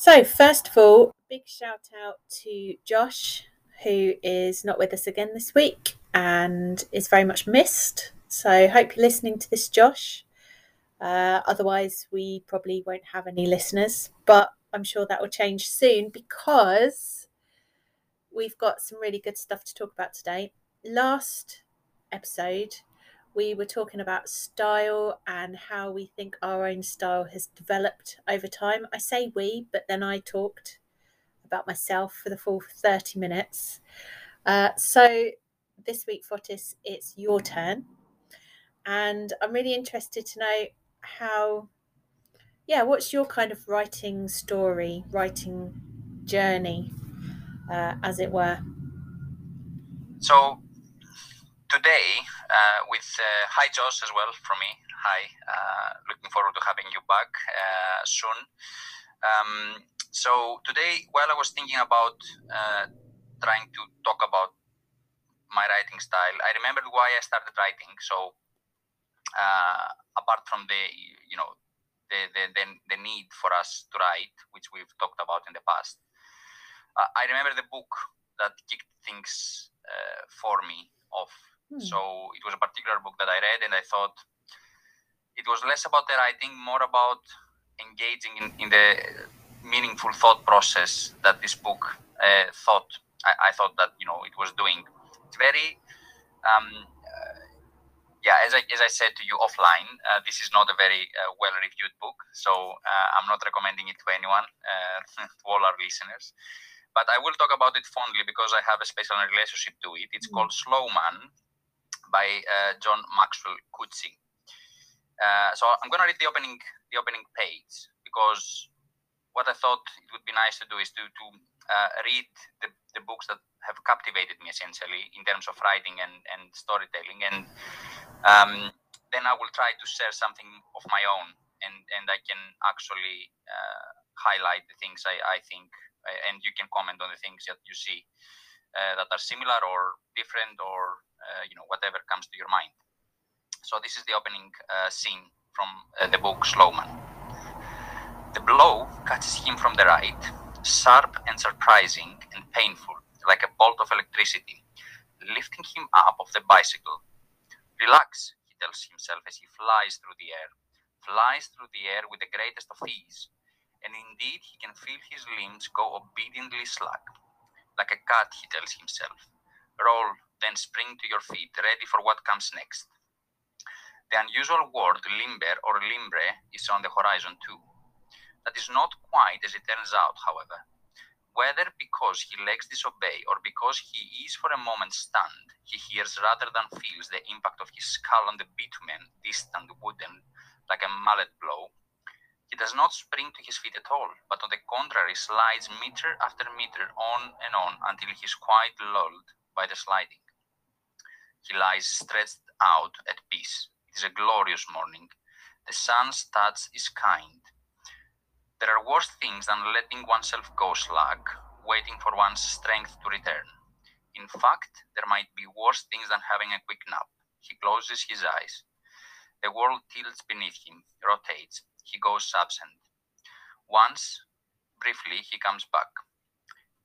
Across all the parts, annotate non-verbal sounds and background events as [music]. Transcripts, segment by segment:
So, first of all, big shout out to Josh, who is not with us again this week and is very much missed. So, hope you're listening to this, Josh. Uh, otherwise, we probably won't have any listeners, but I'm sure that will change soon because we've got some really good stuff to talk about today. Last episode, we were talking about style and how we think our own style has developed over time. I say we, but then I talked about myself for the full 30 minutes. Uh, so this week, Fotis, it's your turn. And I'm really interested to know how, yeah, what's your kind of writing story, writing journey, uh, as it were? So today, uh, with uh, hi Josh as well from me. Hi, uh, looking forward to having you back uh, soon. Um, so today, while I was thinking about uh, trying to talk about my writing style, I remembered why I started writing. So uh, apart from the you know the, the, the, need for us to write, which we've talked about in the past, I remember the book that kicked things for me off Hmm. So it was a particular book that I read, and I thought it was less about the writing, more about engaging in, in the meaningful thought process that this book uh, thought. I, I, thought that you know it was doing. It's very. Um, uh, yeah, as I, as I said to you offline, uh, this is not a very uh, well reviewed book, so uh, I'm not recommending it to anyone, uh, [laughs] to all our listeners. But I will talk about it fondly because I have a special relationship to it. It's mm. called Slow Man by uh, John Maxwell Coetzee. Uh, so I'm going to read the opening the opening page because what I thought it would be nice to do is to to uh, read the, the books that have captivated me essentially in terms of writing and, and storytelling and um, then I will try to share something of my own and and I can actually uh, highlight the things I, I think and you can comment on the things that you see that are similar or different or uh, you know whatever comes to your mind. So this is the opening uh, scene from uh, the book Slow Man. The blow catches him from the right, sharp and surprising and painful, like a bolt of electricity, lifting him up off the bicycle. Relax, he tells himself as he flies through the air, flies through the air with the greatest of ease, and indeed he can feel his limbs go obediently slack. Like a cat, he tells himself. Roll, then spring to your feet, ready for what comes next. The unusual word limber or limbre is on the horizon too. That is not quite as it turns out, however. Whether because he legs disobey or because he is for a moment stunned, he hears rather than feels the impact of his skull on the bitumen, distant, wooden, like a mallet blow. Does not spring to his feet at all, but on the contrary slides meter after meter on and on until he is quite lulled by the sliding. He lies stretched out at peace. It is a glorious morning. The sun's touch is kind. There are worse things than letting oneself go slack, waiting for one's strength to return. In fact, there might be worse things than having a quick nap. He closes his eyes. The world tilts beneath him, rotates. He goes absent. Once, briefly, he comes back.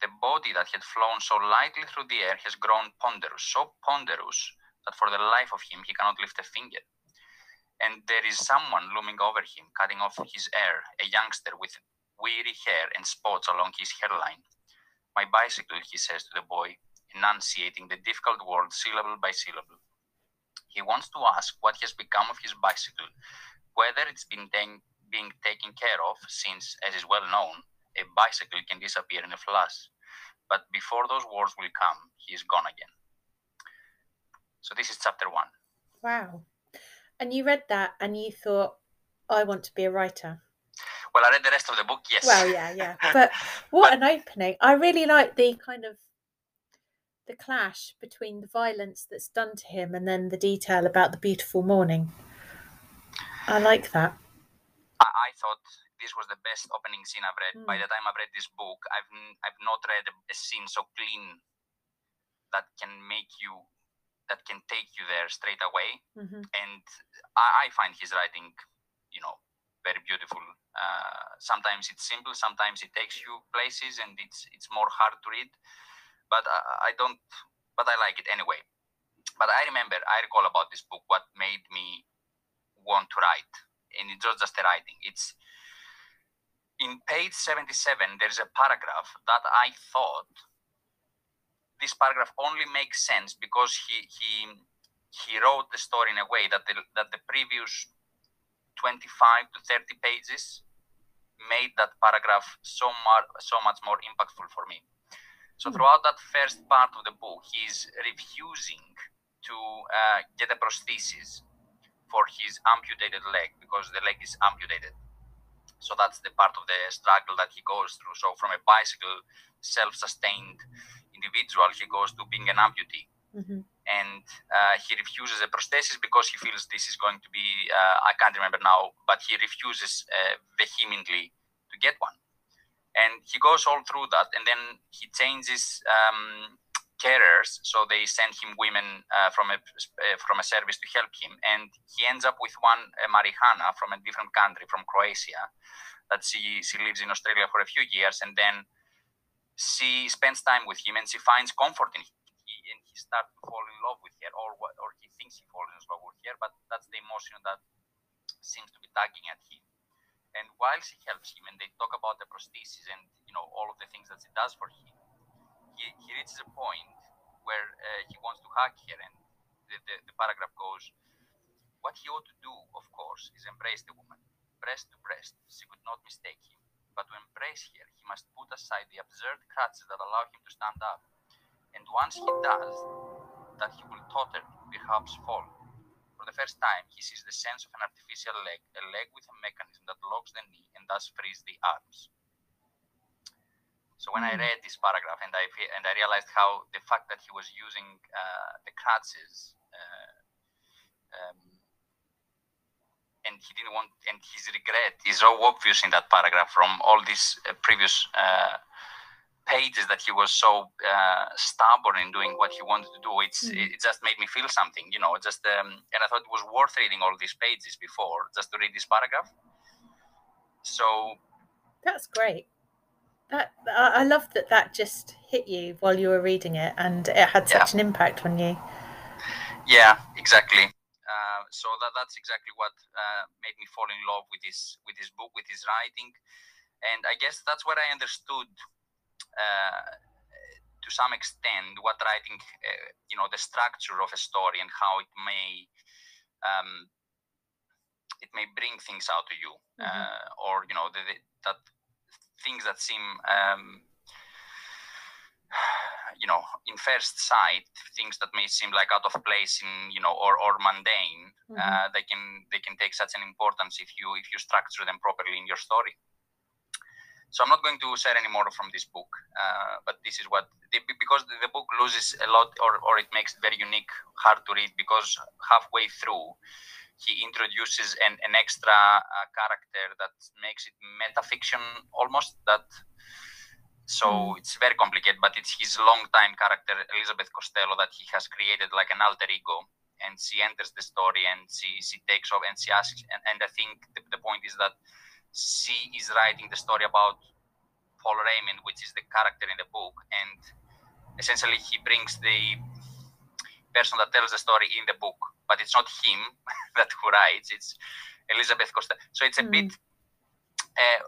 The body that had flown so lightly through the air has grown ponderous, so ponderous that for the life of him he cannot lift a finger. And there is someone looming over him, cutting off his air, a youngster with weary hair and spots along his hairline. My bicycle, he says to the boy, enunciating the difficult word syllable by syllable. He wants to ask what has become of his bicycle, whether it's been ten- being taken care of, since, as is well known, a bicycle can disappear in a flash but before those words will come, he is gone again. So this is chapter one. Wow. And you read that and you thought, I want to be a writer. Well, I read the rest of the book, yes. Well, yeah, yeah. But what [laughs] but, an opening. I really like the kind of the clash between the violence that's done to him and then the detail about the beautiful morning. I like that. I, I thought this was the best opening scene I've read. Mm. By the time I've read this book, I've I've not read a, a scene so clean that can make you that can take you there straight away. Mm-hmm. And I, I, find his writing, you know, very beautiful. Uh, sometimes it's simple, sometimes it takes you places, and it's it's more hard to read. But I, I don't. But I like it anyway. But I remember, I recall about this book what made me want to write, and it's not just the writing. It's in page 77. There's a paragraph that I thought this paragraph only makes sense because he he he wrote the story in a way that the, that the previous 25 to 30 pages made that paragraph so much so much more impactful for me so hmm. throughout that first part of the book he's refusing to uh, get a prosthesis for his amputated leg because the leg is amputated. So that's the part of the struggle that he goes through. So from a bicycle self-sustained individual he goes to being an amputee. Mm-hmm. And uh, he refuses a prosthesis because he feels this is going to be uh, I can't remember now, but he refuses uh, vehemently to get one, and he goes all through that, and then he changes um, carers, so they send him women uh, from a uh, from a service to help him, and he ends up with one uh, Marijana from a different country, from Croatia, that she she lives in Australia for a few years, and then she spends time with him and she finds comfort in him and he starts to fall in love with her, or or he thinks he falls in love with her, but that's the emotion that seems to be tugging at him. And while she helps him, and they talk about the prosthesis and you know all of the things that she does for him, he, he reaches a point where uh, he wants to hug her, and the, the, the paragraph goes, "What he ought to do, of course, is embrace the woman, breast to breast. She could not mistake him." But to embrace her, he must put aside the absurd crutches that allow him to stand up and once he does, that he will totter, perhaps fall. For the first time, he sees the sense of an artificial leg, a leg with a mechanism that locks the knee and thus frees the arms. So when I hmm. read this paragraph and I and I realized how the fact that he was using uh, the crutches uh, um, and he didn't want and his regret is so obvious in that paragraph from all these uh, previous uh, pages that he was so uh, stubborn in doing what he wanted to do. It's mm. it just made me feel something, you know. Just um, and I thought it was worth reading all these pages before just to read this paragraph. So that's great. That I love that that just hit you while you were reading it, and it had such yeah. an impact on you. Yeah, exactly. Uh, so that that's exactly what uh, made me fall in love with this with this book, with his writing, and I guess that's what I understood uh, to some extent what writing uh, you know the structure of a story and how it may um, it may bring things out to you mm-hmm. uh, or you know the, the, that things that seem um, you know in first sight things that may seem like out of place in you know or, or mundane mm-hmm. uh, they can they can take such an importance if you if you structure them properly in your story so I'm not going to share any more from this book, uh, but this is what because the book loses a lot, or or it makes it very unique, hard to read because halfway through he introduces an, an extra uh, character that makes it metafiction almost that so mm. it's very complicated but it's his long-time character elizabeth costello that he has created like an alter ego and she enters the story and she, she takes off and she asks and, and i think the, the point is that she is writing the story about Paul Rayment, which is the character in the book, and essentially he brings the person that tells the story in the book, but it's not him [laughs] that who writes; it's Elizabeth Costello. So it's a mm. bit uh,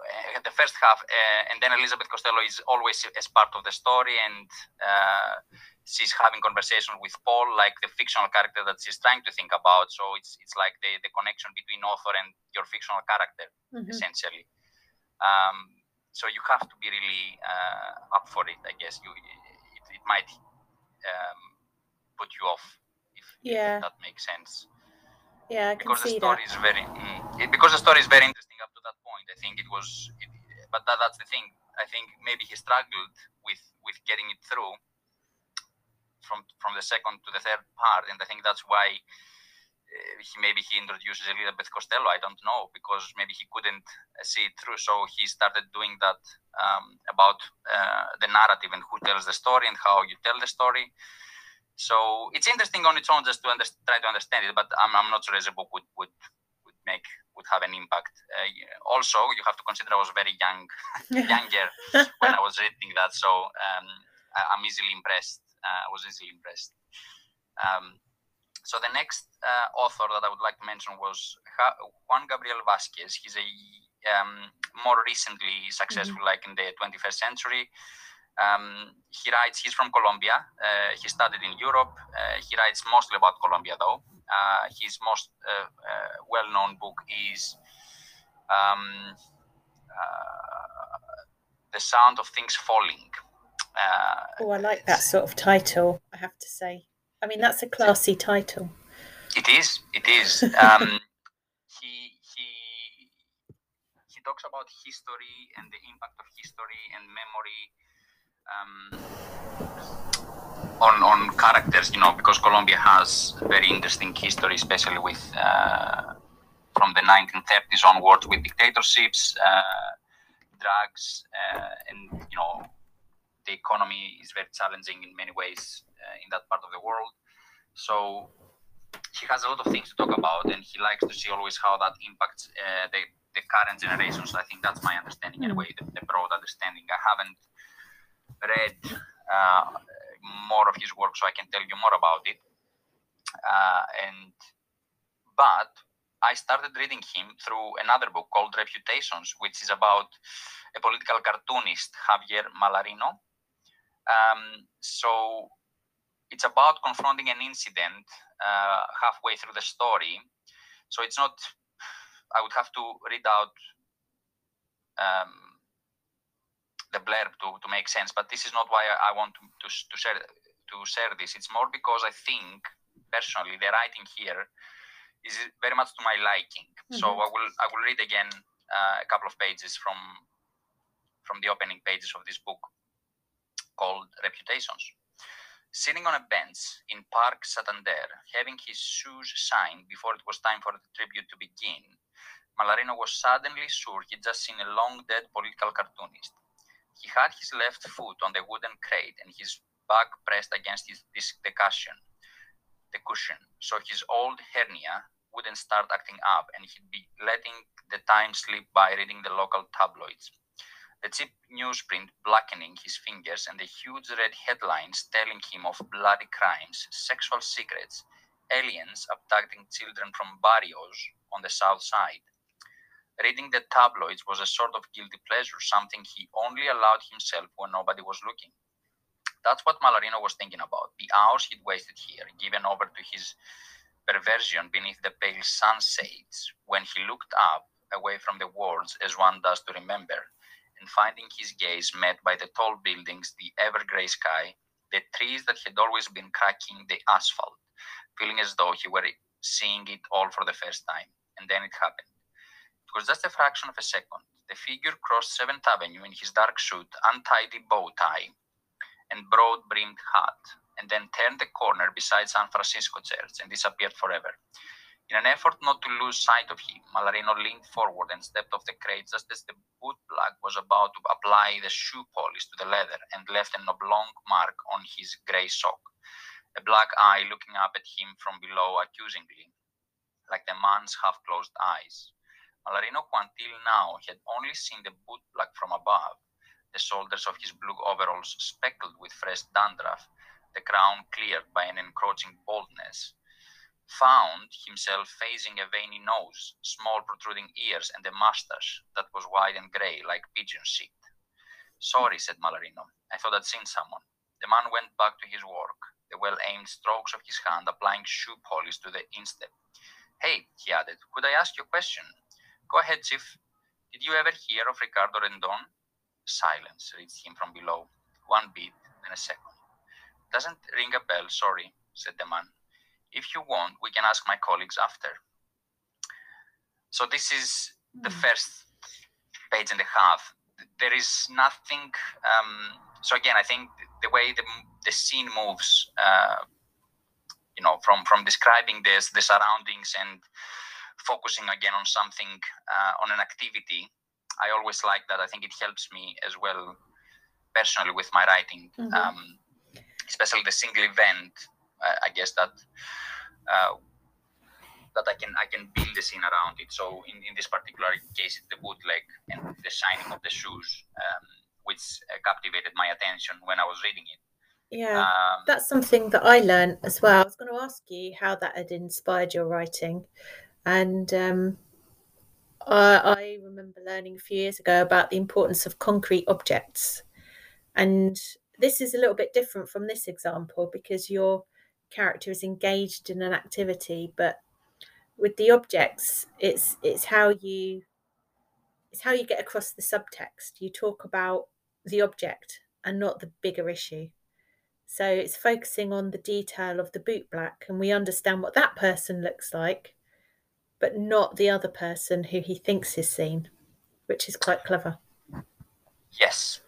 the first half, uh, and then Elizabeth Costello is always as part of the story, and uh, she's having conversation with Paul, like the fictional character that she's trying to think about. So it's it's like the, the connection between author and your fictional character, mm-hmm. essentially. Um, so you have to be really uh, up for it. I guess you it, it might um, put you off if, yeah. if that makes sense. Yeah, because the story that. is very mm, because the story is very interesting up to that point. I think it was, it, but that, that's the thing. I think maybe he struggled with with getting it through from from the second to the third part, and I think that's why uh, he maybe he introduces Elizabeth Costello. I don't know because maybe he couldn't uh, see it through, so he started doing that um, about uh, the narrative and who tells the story and how you tell the story. So it's interesting on its own just to try to understand it, but I'm, I'm not sure as a book would would would make would have an impact. Uh, also, you have to consider I was very young, [laughs] younger when I was reading that, so um, I, am easily impressed. Uh, I was easily impressed. Um, so the next uh, author that I would like to mention was Juan Gabriel Vasquez. He's a um, more recently successful, mm-hmm. like in the 21st century. Um, he writes, he's from Colombia. Uh, he studied in Europe. Uh, he writes mostly about Colombia, though. Uh, his most uh, uh, well known book is um, uh, The Sound of Things Falling. oh, I like that sort of title, I have to say. I mean, that's a classy title. It is. It is. Um, [laughs] he he he talks about history and the impact of history and memory um, on on characters. You know, because Colombia has very interesting history, especially with uh, from the 1930s onwards with dictatorships, uh, drugs, uh, and you know the economy is very challenging in many ways uh, in that part of the world. So he has a lot of things to talk about, and he likes to see always how that impacts uh, the the current generations. I think that's my understanding anyway, the, the broad understanding. I haven't read uh, more of his work, so I can tell you more about it. Uh, and but I started reading him through another book called Reputations, which is about a political cartoonist, Javier Mallarino. Um, so it's about confronting an incident uh, halfway through the story. So it's not, I would have to read out um, the blurb to, to make sense, but this is not why I, want to, to, to, share, to share this. It's more because I think, personally, the writing here is very much to my liking. Mm-hmm. So I will, I will read again uh, a couple of pages from, from the opening pages of this book called Reputations. Sitting on a bench in Park Santander, having his shoes signed before it was time for the tribute to begin, Mallarino was suddenly sure he'd just seen a long dead political cartoonist. He had his left foot on the wooden crate and his back pressed against his, the cushion, the cushion, so his old hernia wouldn't start acting up and he'd be letting the time slip by reading the local tabloids the cheap newsprint blackening his fingers and the huge red headlines telling him of bloody crimes, sexual secrets, aliens abducting children from barrios on the south side. Reading the tabloids was a sort of guilty pleasure, something he only allowed himself when nobody was looking. That's what Mallarino was thinking about the hours he'd wasted here, given over to his perversion beneath the pale sunshades, when he looked up away from the worlds as one does to remember and finding his gaze met by the tall buildings, the ever gray sky, the trees that had always been cracking the asphalt, feeling as though he were seeing it all for the first time. And then it happened. Just a fraction of a second. The figure crossed Seventh Avenue in his dark suit, untidy bow tie, and broad brimmed hat, and then turned the corner beside San Francisco Church and disappeared forever. In an effort not to lose sight of him, Mallarino leaned forward and stepped off the crate just as the bootblack was about to apply the shoe polish to the leather and left an oblong mark on his grey sock. A black eye looking up at him from below accusingly, like the man's half closed eyes. Mallarino, who until now had only seen the bootblack from above, the shoulders of his blue overalls speckled with fresh dandruff, the crown cleared by an encroaching baldness, found himself facing a veiny nose, small protruding ears, and a mustache that was white and grey like pigeon shit. Sorry, said Mallarino. I thought I'd seen someone. The man went back to his work, the well aimed strokes of his hand applying shoe polish to the instep. Hey, he added, could I ask you a question? Go ahead, Chief. Did you ever hear of Ricardo Rendon? Silence reached him from below. One beat, then a second. Doesn't ring a bell, sorry, said the man. If you want, we can ask my colleagues after. So this is the hmm. first page and a half. There is nothing. Um, so again, I think the way the, the scene moves, uh, you know, from from describing this, the surroundings, and focusing again on something, uh, on an activity. I always like that. I think it helps me as well, personally, with my writing. Mm-hmm. Um, especially the single event I guess that uh, that I can I can build the scene around it. So in, in this particular case, it's the bootblack and the shining of the shoes, um, which uh, captivated my attention when I was reading it. Yeah, um, that's something that I learned as well. I was going to ask you how that had inspired your writing, and um, I, I remember learning a few years ago about the importance of concrete objects, and this is a little bit different from this example because your character is engaged in an activity, but with the objects, it's it's how you it's how you get across the subtext. You talk about the object and not the bigger issue. So it's focusing on the detail of the boot black, and we understand what that person looks like, but not the other person who he thinks is seen, which is quite clever. Yes.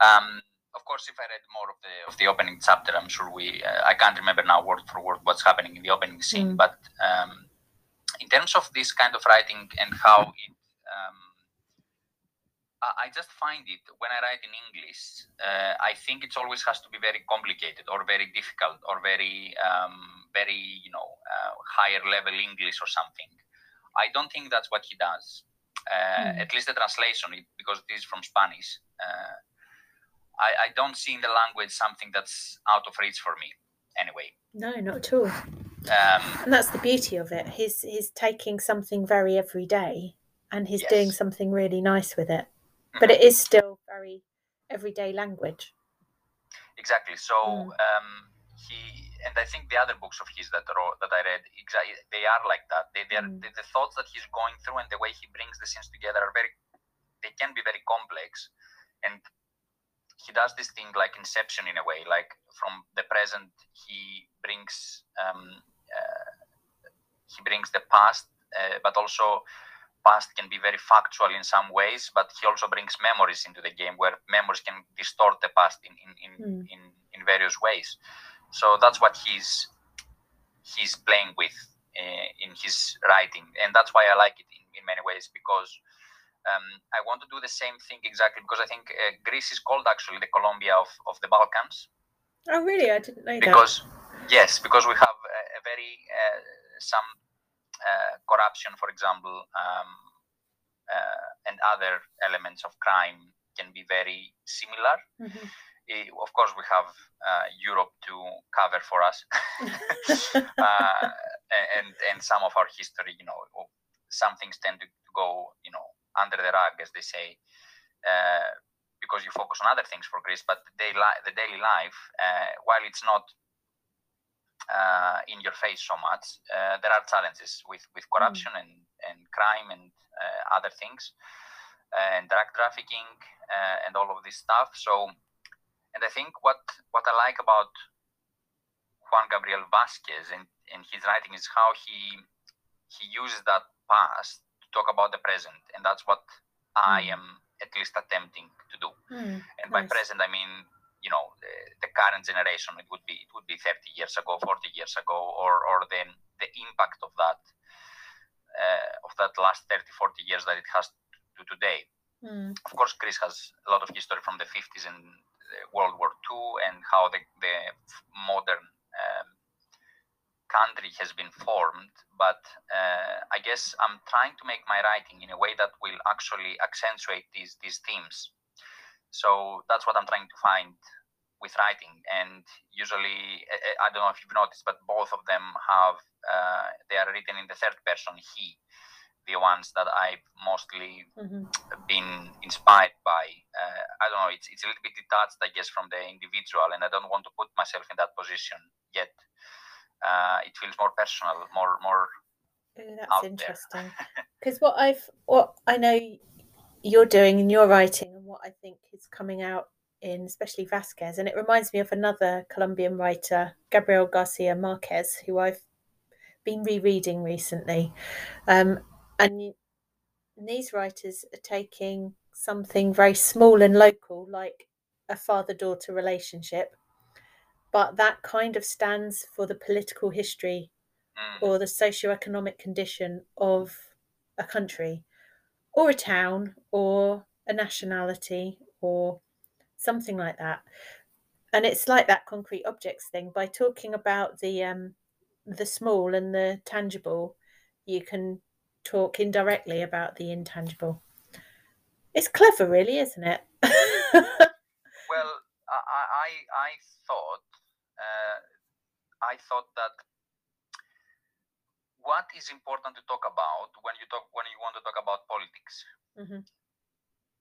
Um, of course, if I read more of the of the opening chapter, I'm sure we uh, I can't remember now word for word what's happening in the opening scene, mm. but um, in terms of this kind of writing and how it um, I just find it when I write in English, uh, I think it always has to be very complicated or very difficult or very, um, very, you know, uh, higher level English or something. I don't think that's what he does. Uh, mm. At least the translation, because it is from Spanish. Uh, I, I don't see in the language something that's out of reach for me. Anyway. No, not at all. Um, and that's the beauty of it. He's he's taking something very everyday, and he's yes. doing something really nice with it but it is still very everyday language. Exactly. So mm. um, he and I think the other books of his that are, that I read exactly they are like that. They, they are mm. the, the, thoughts that he's going through and the way he brings the scenes together are very they can be very complex, and he does this thing like Inception in a way. Like from the present, he brings um, uh, he brings the past, uh, but also past can be very factual in some ways, but he also brings memories into the game where memories can distort the past in in, in, mm. in, in, various ways. So that's what he's he's playing with uh, in his writing, and that's why I like it in, in many ways because um, I want to do the same thing exactly because I think uh, Greece is called actually the Colombia of, of the Balkans. Oh, really? I didn't know because, that. Because yes, because we have a, a very uh, some uh, corruption, for example, um, uh, and other elements of crime can be very similar. Mm-hmm. It, of course, we have uh, Europe to cover for us, [laughs] [laughs] and and some of our history. You know, some things tend to go, you know, under the rug, as they say because you focus on other things for Greece. But the daily, the daily life, uh, while it's not uh, in your face so much. Uh, there are challenges with, with corruption mm. and, and crime and uh, other things, and drug trafficking and all of this stuff. So, and I think what, what I like about Juan Gabriel Vasquez and, and his writing is how he he uses that past to talk about the present, and that's what. I am at least attempting to do. Mm, and nice. by present, I mean you know the, the, current generation it would be it would be 30 years ago 40 years ago or or then the impact of that uh, of that last 30 40 years that it has to today mm. of course Greece has a lot of history from the 50s and world war ii and how the, the modern um, country has been formed but uh, i guess i'm trying to make my writing in a way that will actually accentuate these these themes so that's what I'm trying to find with writing. And usually, I don't know if you've noticed, but both of them have uh, they are written in the third person he. The ones that I've mostly mm-hmm. been inspired by. Uh, I don't know. It's it's a little bit detached, I guess, from the individual, and I don't want to put myself in that position yet. Uh, it feels more personal, more more. that's interesting. [laughs] Because what I've what I know you're doing in your writing and what I think is coming out in especially Vasquez. And it reminds me of another Colombian writer, Gabriel Garcia Marquez, who I've been rereading recently. Um, and these writers are taking something very small and local, like a father daughter relationship, but that kind of stands for the political history mm. or the socio-economic condition of a country or a town or a nationality or something like that. And it's like that concrete objects thing. By talking about the um the small and the tangible you can talk indirectly about the intangible. It's clever, really, isn't it? [laughs] well, I I, I thought uh, I thought that what is important to talk about when you talk when you want to talk about politics. Mm-hmm.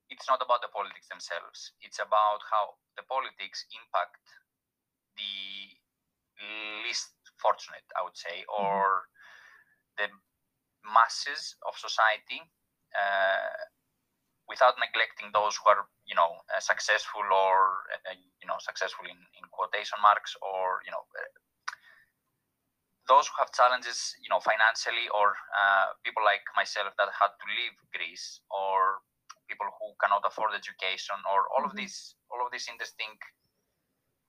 It's not about the politics themselves. It's about how the politics impact the least fortunate, I would say, mm-hmm. or mm-hmm. the masses of society uh, without neglecting those who are you know uh, successful or uh, you know successful in, in quotation marks or you know uh, those who have challenges you know financially or uh, people like myself that had to leave greece or people who cannot afford education or all mm-hmm. of these all of these interesting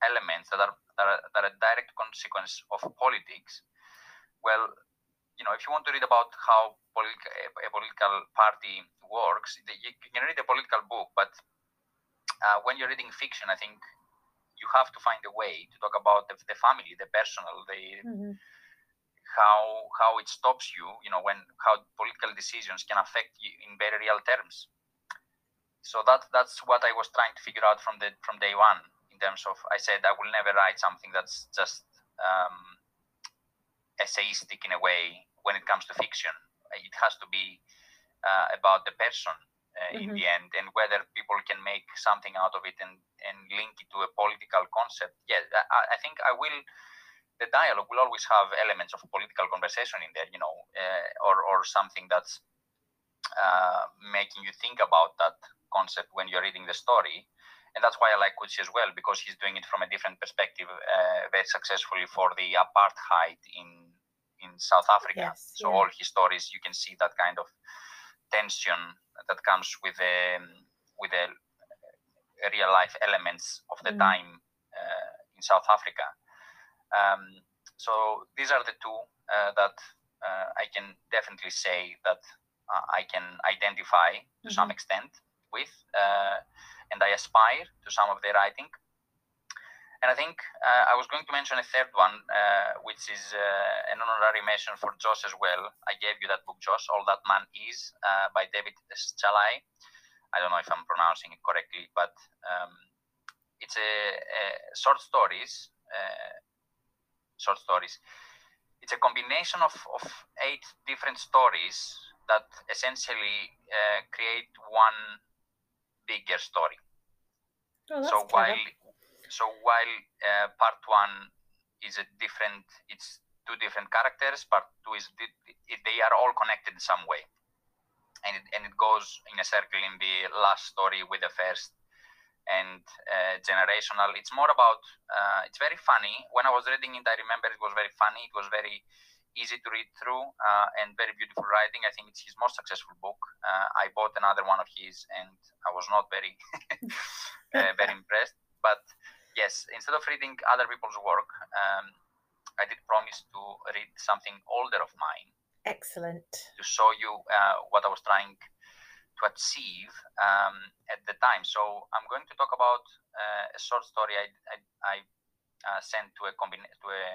elements that are, that are that are a direct consequence of politics well you know, if you want to read about how politi- a political party works, you can read a political book, but uh, when you're reading fiction, I think you have to find a way to talk about the, the family, the personal, the mm-hmm. how how it stops you. You know, when how political decisions can affect you in very real terms. So that that's what I was trying to figure out from the from day one. In terms of, I said I will never write something that's just um, essayistic in a way when it comes to fiction. It has to be uh, about the person uh, mm-hmm. in the end and whether people can make something out of it and, and link it to a political concept. Yeah, I, I think I will. The dialogue will always have elements of political conversation in there, you know, uh, or or something that's uh, making you think about that concept when you're reading the story. And that's why I like Coetzee as well because he's doing it from a different perspective, uh, very successfully for the apartheid in in South Africa. Yes, so yeah. all his stories, you can see that kind of tension that comes with the with the real life elements of the mm. time uh, in South Africa. Um, so these are the two uh, that uh, I can definitely say that uh, I can identify to mm-hmm. some extent with, uh, and I aspire to some of their writing. And I think uh, I was going to mention a third one, uh, which is uh, an honorary mention for Josh as well. I gave you that book, Josh, All That Man Is, uh, by David Szalay. I don't know if I'm pronouncing it correctly, but um, it's a, a, short stories. Uh, short stories. It's a combination of, of eight different stories that essentially uh, create one bigger story. Oh, so while so while uh, part one is a different, it's two different characters. Part two is they are all connected in some way, and it, and it goes in a circle in the last story with the first and uh, generational. It's more about. Uh, it's very funny. When I was reading it, I remember it was very funny. It was very easy to read through uh, and very beautiful writing. I think it's his most successful book. Uh, I bought another one of his, and I was not very [laughs] uh, very impressed. But yes, instead of reading other people's work, um, I did promise to read something older of mine. Excellent. To show you uh, what I was trying to achieve um, at the time. So I'm going to talk about uh, a short story I, I, I uh, sent to a, combina- to a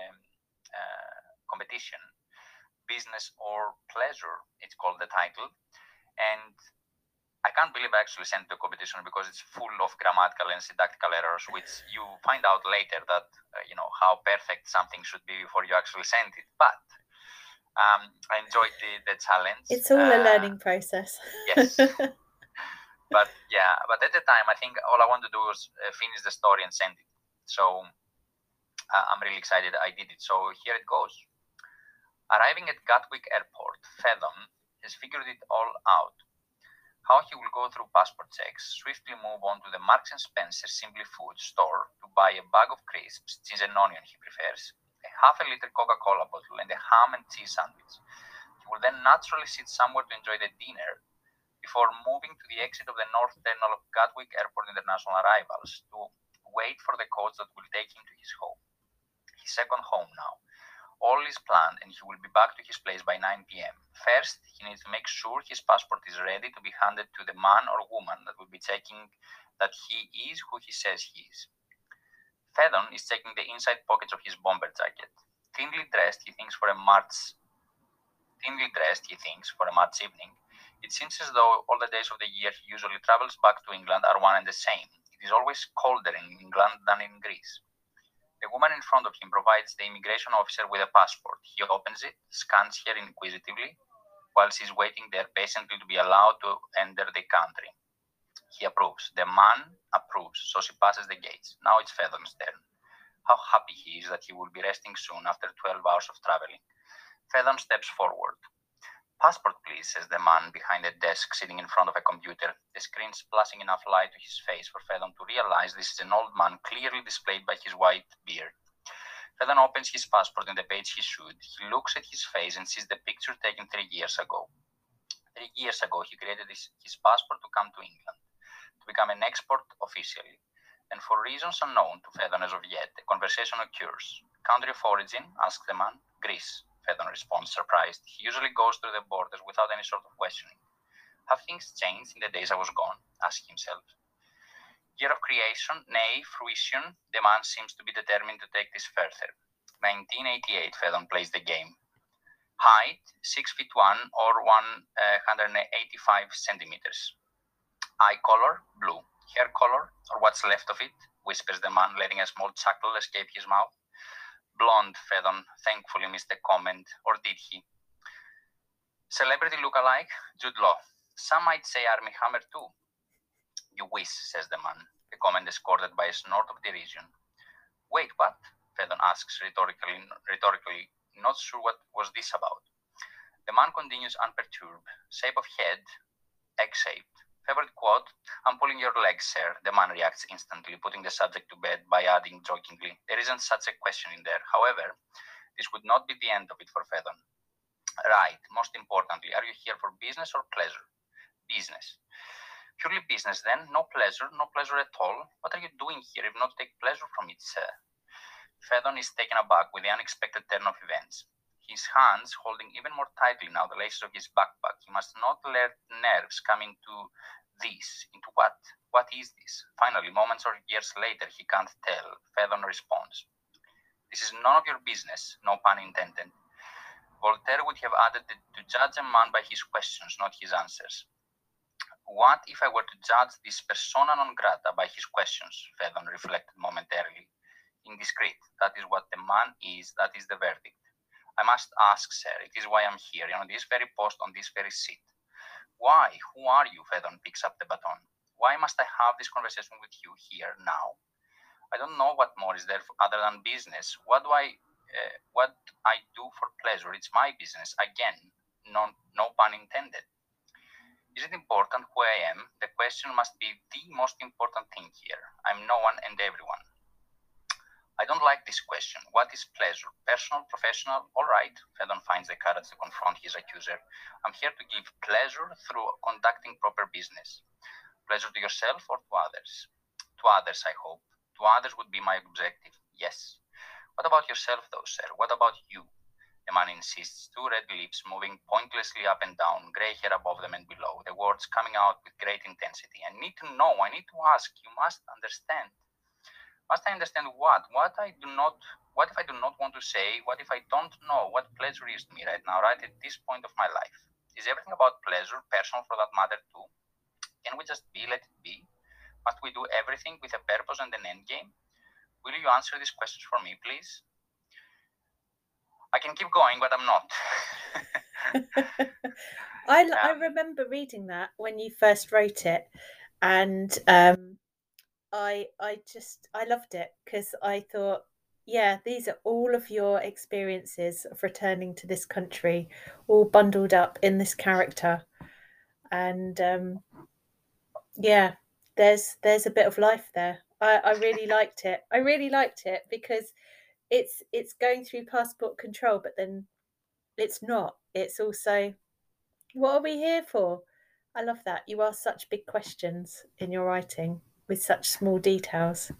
uh, competition, Business or Pleasure, it's called the title. And I can't believe I actually sent the competition because it's full of grammatical and syntactical errors, which you find out later that uh, you know how perfect something should be before you actually send it. But um, I enjoyed the, the challenge. It's all uh, a learning process. yes. [laughs] but yeah, but at the time, I think all I wanted to do was uh, finish the story and send it. So uh, I'm really excited I did it. So here it goes. Arriving at Gatwick Airport, Fedon has figured it all out how he will go through passport checks, swiftly move on to the Marks and Spencer Simply Food store to buy a bag of crisps, cheese and onion he prefers, a half a liter Coca-Cola bottle, and a ham and cheese sandwich. He will then naturally sit somewhere to enjoy the dinner before moving to the exit of the north terminal of Gatwick Airport International Arrivals to wait for the coach that will take him to his home. His second home now all is planned and he will be back to his place by 9 p.m. First, he needs to make sure his passport is ready to be handed to the man or woman that will be checking that he is who he says he is. Fedon is checking the inside pockets of his bomber jacket. Thinly dressed, he thinks for a march cleanly dressed, he thinks, for a match evening. It seems as though all the days of the year he usually travels back to England are one and the same. It is always colder in England than in Greece. The woman in front of him provides the immigration officer with a passport. He opens it, scans her inquisitively, while she's waiting there patiently to be allowed to enter the country. He approves. The man approves, so she passes the gates. Now it's Fedon's turn. How happy he is that he will be resting soon after 12 hours of traveling. Fedon steps forward. Passport, please, says the man behind the desk sitting in front of a computer, the screen splashing enough light to his face for Fedon to realize this is an old man clearly displayed by his white beard. Fedon opens his passport in the page he should. He looks at his face and sees the picture taken three years ago. Three years ago, he created his, his passport to come to England, to become an export officially. And for reasons unknown to Fedon as of yet, a conversation occurs. Country of origin, asks the man. Greece. Fedon responds, surprised. He usually goes through the borders without any sort of questioning. Have things changed in the days I was gone? asks himself. Year of creation, nay, fruition, the man seems to be determined to take this further. 1988, Fedon plays the game. Height, 6 feet 1 or 185 uh, centimeters. Eye color, blue. Hair color, or what's left of it, whispers the man, letting a small chuckle escape his mouth blonde, Fedon thankfully missed the comment, or did he? Celebrity look-alike, Jude Law. Some might say Armie Hammer too. You wish, says the man, the comment escorted by a snort of derision. Wait, what? Fedon asks rhetorically, rhetorically, not sure what was this about. The man continues unperturbed, shape of head, egg-shaped, Favorite quote? I'm pulling your leg, sir. The man reacts instantly, putting the subject to bed by adding jokingly, There isn't such a question in there. However, this would not be the end of it for Fedon. Right, most importantly, are you here for business or pleasure? Business. Purely business then, no pleasure, no pleasure at all. What are you doing here if not take pleasure from it, sir? Fedon is taken aback with the unexpected turn of events his hands holding even more tightly now the laces of his backpack. He must not let nerves come into this. Into what? What is this? Finally, moments or years later, he can't tell. Fedon responds. This is none of your business, no pun intended. Voltaire would have added that to judge a man by his questions, not his answers. What if I were to judge this persona non grata by his questions? Fedon reflected momentarily. Indiscreet. That is what the man is, that is the verdict. I must ask, sir, it is why I'm here, on this very post, on this very seat. Why? Who are you? Fedon picks up the baton. Why must I have this conversation with you here now? I don't know what more is there other than business. What do I, uh, what I do for pleasure? It's my business. Again, no, no pun intended. Is it important who I am? The question must be the most important thing here. I'm no one and everyone. I don't like this question. What is pleasure? Personal, professional? All right. Fedon finds the courage to confront his accuser. I'm here to give pleasure through conducting proper business. Pleasure to yourself or to others? To others, I hope. To others would be my objective. Yes. What about yourself, though, sir? What about you? The man insists, two red lips moving pointlessly up and down, gray hair above them and below, the words coming out with great intensity. I need to know, I need to ask, you must understand. Must I understand what? What I do not what if I do not want to say? What if I don't know what pleasure is to me right now, right at this point of my life? Is everything about pleasure, personal for that matter too? Can we just be, let it be? Must we do everything with a purpose and an end game? Will you answer these questions for me, please? I can keep going, but I'm not. [laughs] I, um, I remember reading that when you first wrote it, and um, I I just I loved it because I thought, yeah, these are all of your experiences of returning to this country, all bundled up in this character, and um, yeah, there's there's a bit of life there. I, I really liked it. I really liked it because it's it's going through passport control, but then it's not. It's also what are we here for? I love that. You ask such big questions in your writing with such small details.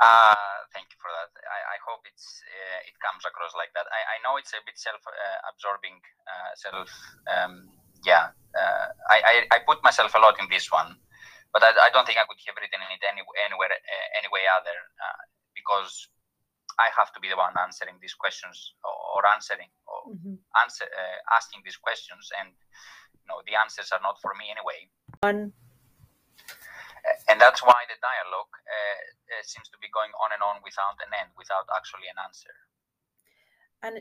Uh, thank you for that. I, I hope it's uh, it comes across like that. I, I know it's a bit self-absorbing, uh, self. Um, yeah, uh, I, I, I put myself a lot in this one, but I, I don't think I could have written it any, anywhere uh, any way other uh, because I have to be the one answering these questions or, or answering or mm-hmm. answer uh, asking these questions, and you know the answers are not for me anyway. One. That's why the dialogue uh, uh, seems to be going on and on without an end, without actually an answer. And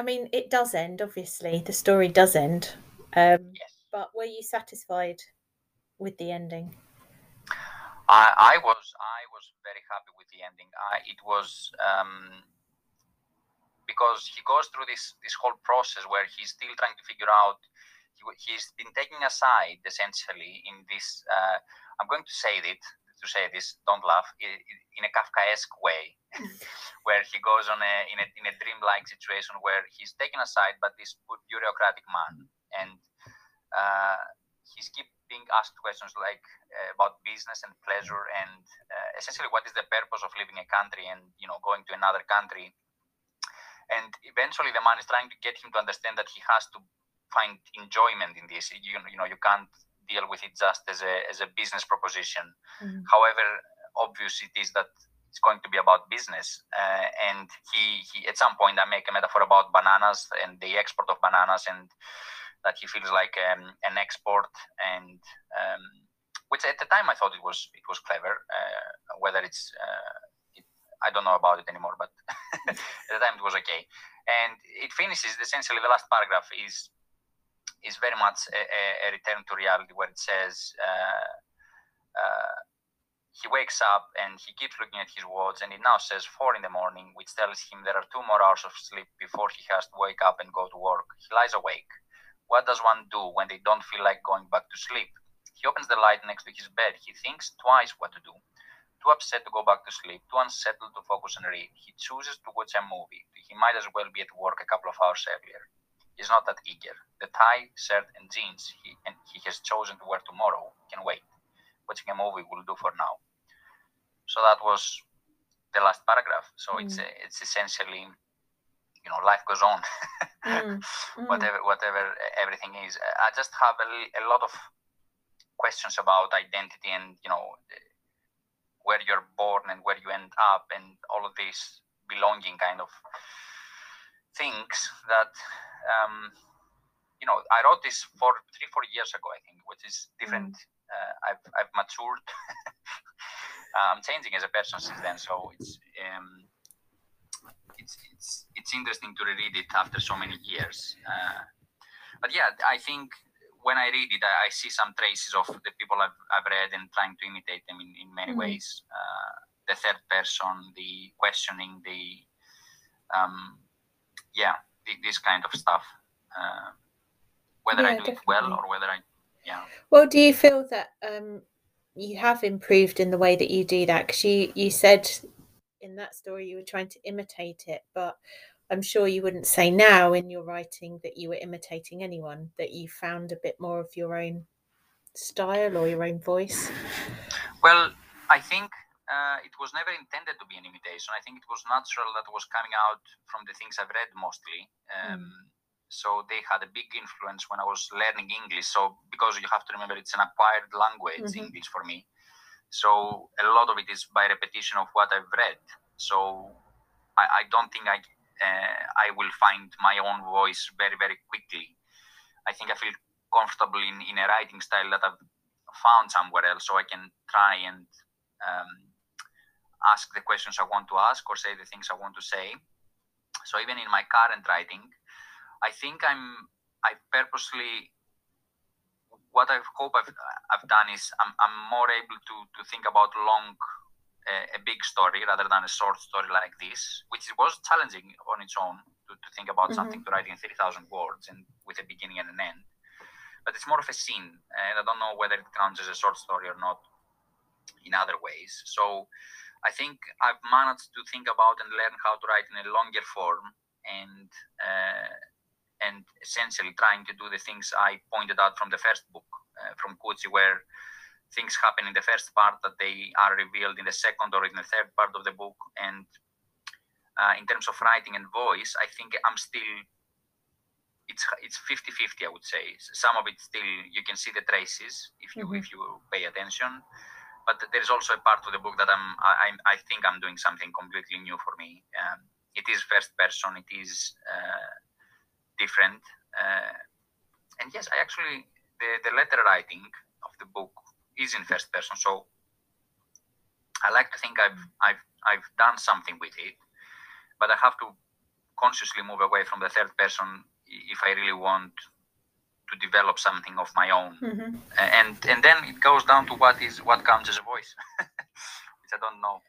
I mean, it does end. Obviously, the story does end. Um, yes. But were you satisfied with the ending? I, I was I was very happy with the ending. I, it was um, because he goes through this this whole process where he's still trying to figure out. He, has been taking aside essentially in this. Uh, I'm going to say it to say this. Don't laugh. In a Kafkaesque way, [laughs] where he goes on a in a in a dreamlike situation where he's taken aside, by this bureaucratic man and. Uh, he's keep being asked questions like uh, about business and pleasure and uh, essentially what is the purpose of leaving a country and you know going to another country and eventually the man is trying to get him to understand that he has to find enjoyment in this you, you know you can't deal with it just as a, as a business proposition mm-hmm. however obvious it is that it's going to be about business uh, and he, he at some point i make a metaphor about bananas and the export of bananas and that he feels like um, an export and um, which at the time i thought it was it was clever uh, whether it's uh, I don't know about it anymore, but [laughs] at the time it was okay. And it finishes essentially the last paragraph is is very much a, a return to reality where it says uh, uh, he wakes up and he keeps looking at his watch and it now says four in the morning, which tells him there are two more hours of sleep before he has to wake up and go to work. He lies awake. What does one do when they don't feel like going back to sleep? He opens the light next to his bed. He thinks twice what to do too upset to go back to sleep, too unsettled to focus and read. He chooses to watch a movie. He might as well be at work a couple of hours earlier. He's not that eager. The tie, shirt, and jeans he and he has chosen to wear tomorrow can wait. Watching a movie will do for now. So that was the last paragraph. So mm. it's it's essentially, you know, life goes on. mm. [laughs] Mm. Whatever whatever everything is. I just have a, a lot of questions about identity and you know where you're born and where you end up and all of this belonging kind of things that um, you know i wrote this for three four years ago i think which is different mm. uh, I've, I've matured [laughs] i'm changing as a person since then so it's um, it's it's it's interesting to reread it after so many years uh, but yeah i think when I read it, I, I, see some traces of the people I've, I've read and trying to imitate them in, in many mm-hmm. ways. Uh, the third person, the questioning, the um, yeah, this kind of stuff. Uh, whether yeah, I do definitely. it well or whether I yeah. Well, do you feel that um, you have improved in the way that you do that? Because you you said in that story you were trying to imitate it, but I'm sure you wouldn't say now in your writing that you were imitating anyone, that you found a bit more of your own style or your own voice? Well, I think uh, it was never intended to be an imitation. I think it was natural that was coming out from the things I've read mostly. Um, mm. So they had a big influence when I was learning English. So because you have to remember, it's an acquired language, mm-hmm. English for me. So a lot of it is by repetition of what I've read. So I, I don't think I uh, I will find my own voice very, very quickly. I think I feel comfortable in, in a writing style that I've found somewhere else, so I can try and um, ask the questions I want to ask or say the things I want to say. So even in my current writing, I think I'm I purposely what I hope I've, I've done is I'm, I'm more able to to think about long a, a, big story rather than a short story like this, which was challenging on its own to, to think about mm-hmm. something to write in 3,000 words and with a beginning and an end. But it's more of a scene, and I don't know whether it counts as a short story or not in other ways. So I think I've managed to think about and learn how to write in a longer form and uh, and essentially trying to do the things I pointed out from the first book, uh, from Coetzee, where things happen in the first part that they are revealed in the second or in the third part of the book. And uh, in terms of writing and voice, I think I'm still it's it's 50-50 i would say some of it still you can see the traces if you mm-hmm. if you pay attention but there is also a part of the book that i'm i, I think i'm doing something completely new for me um, it is first person it is uh, different. Uh, and yes, I actually the, the letter writing of the book is in first person, so I like to think I've I've I've done something with it, but I have to consciously move away from the third person if I really want to develop something of my own. Mm-hmm. And and then it goes down to what is what counts as a voice, [laughs] which I don't know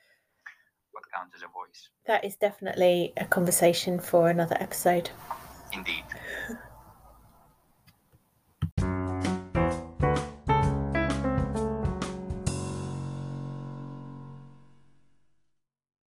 what counts as a voice. That is definitely a conversation for another episode. Indeed. [laughs]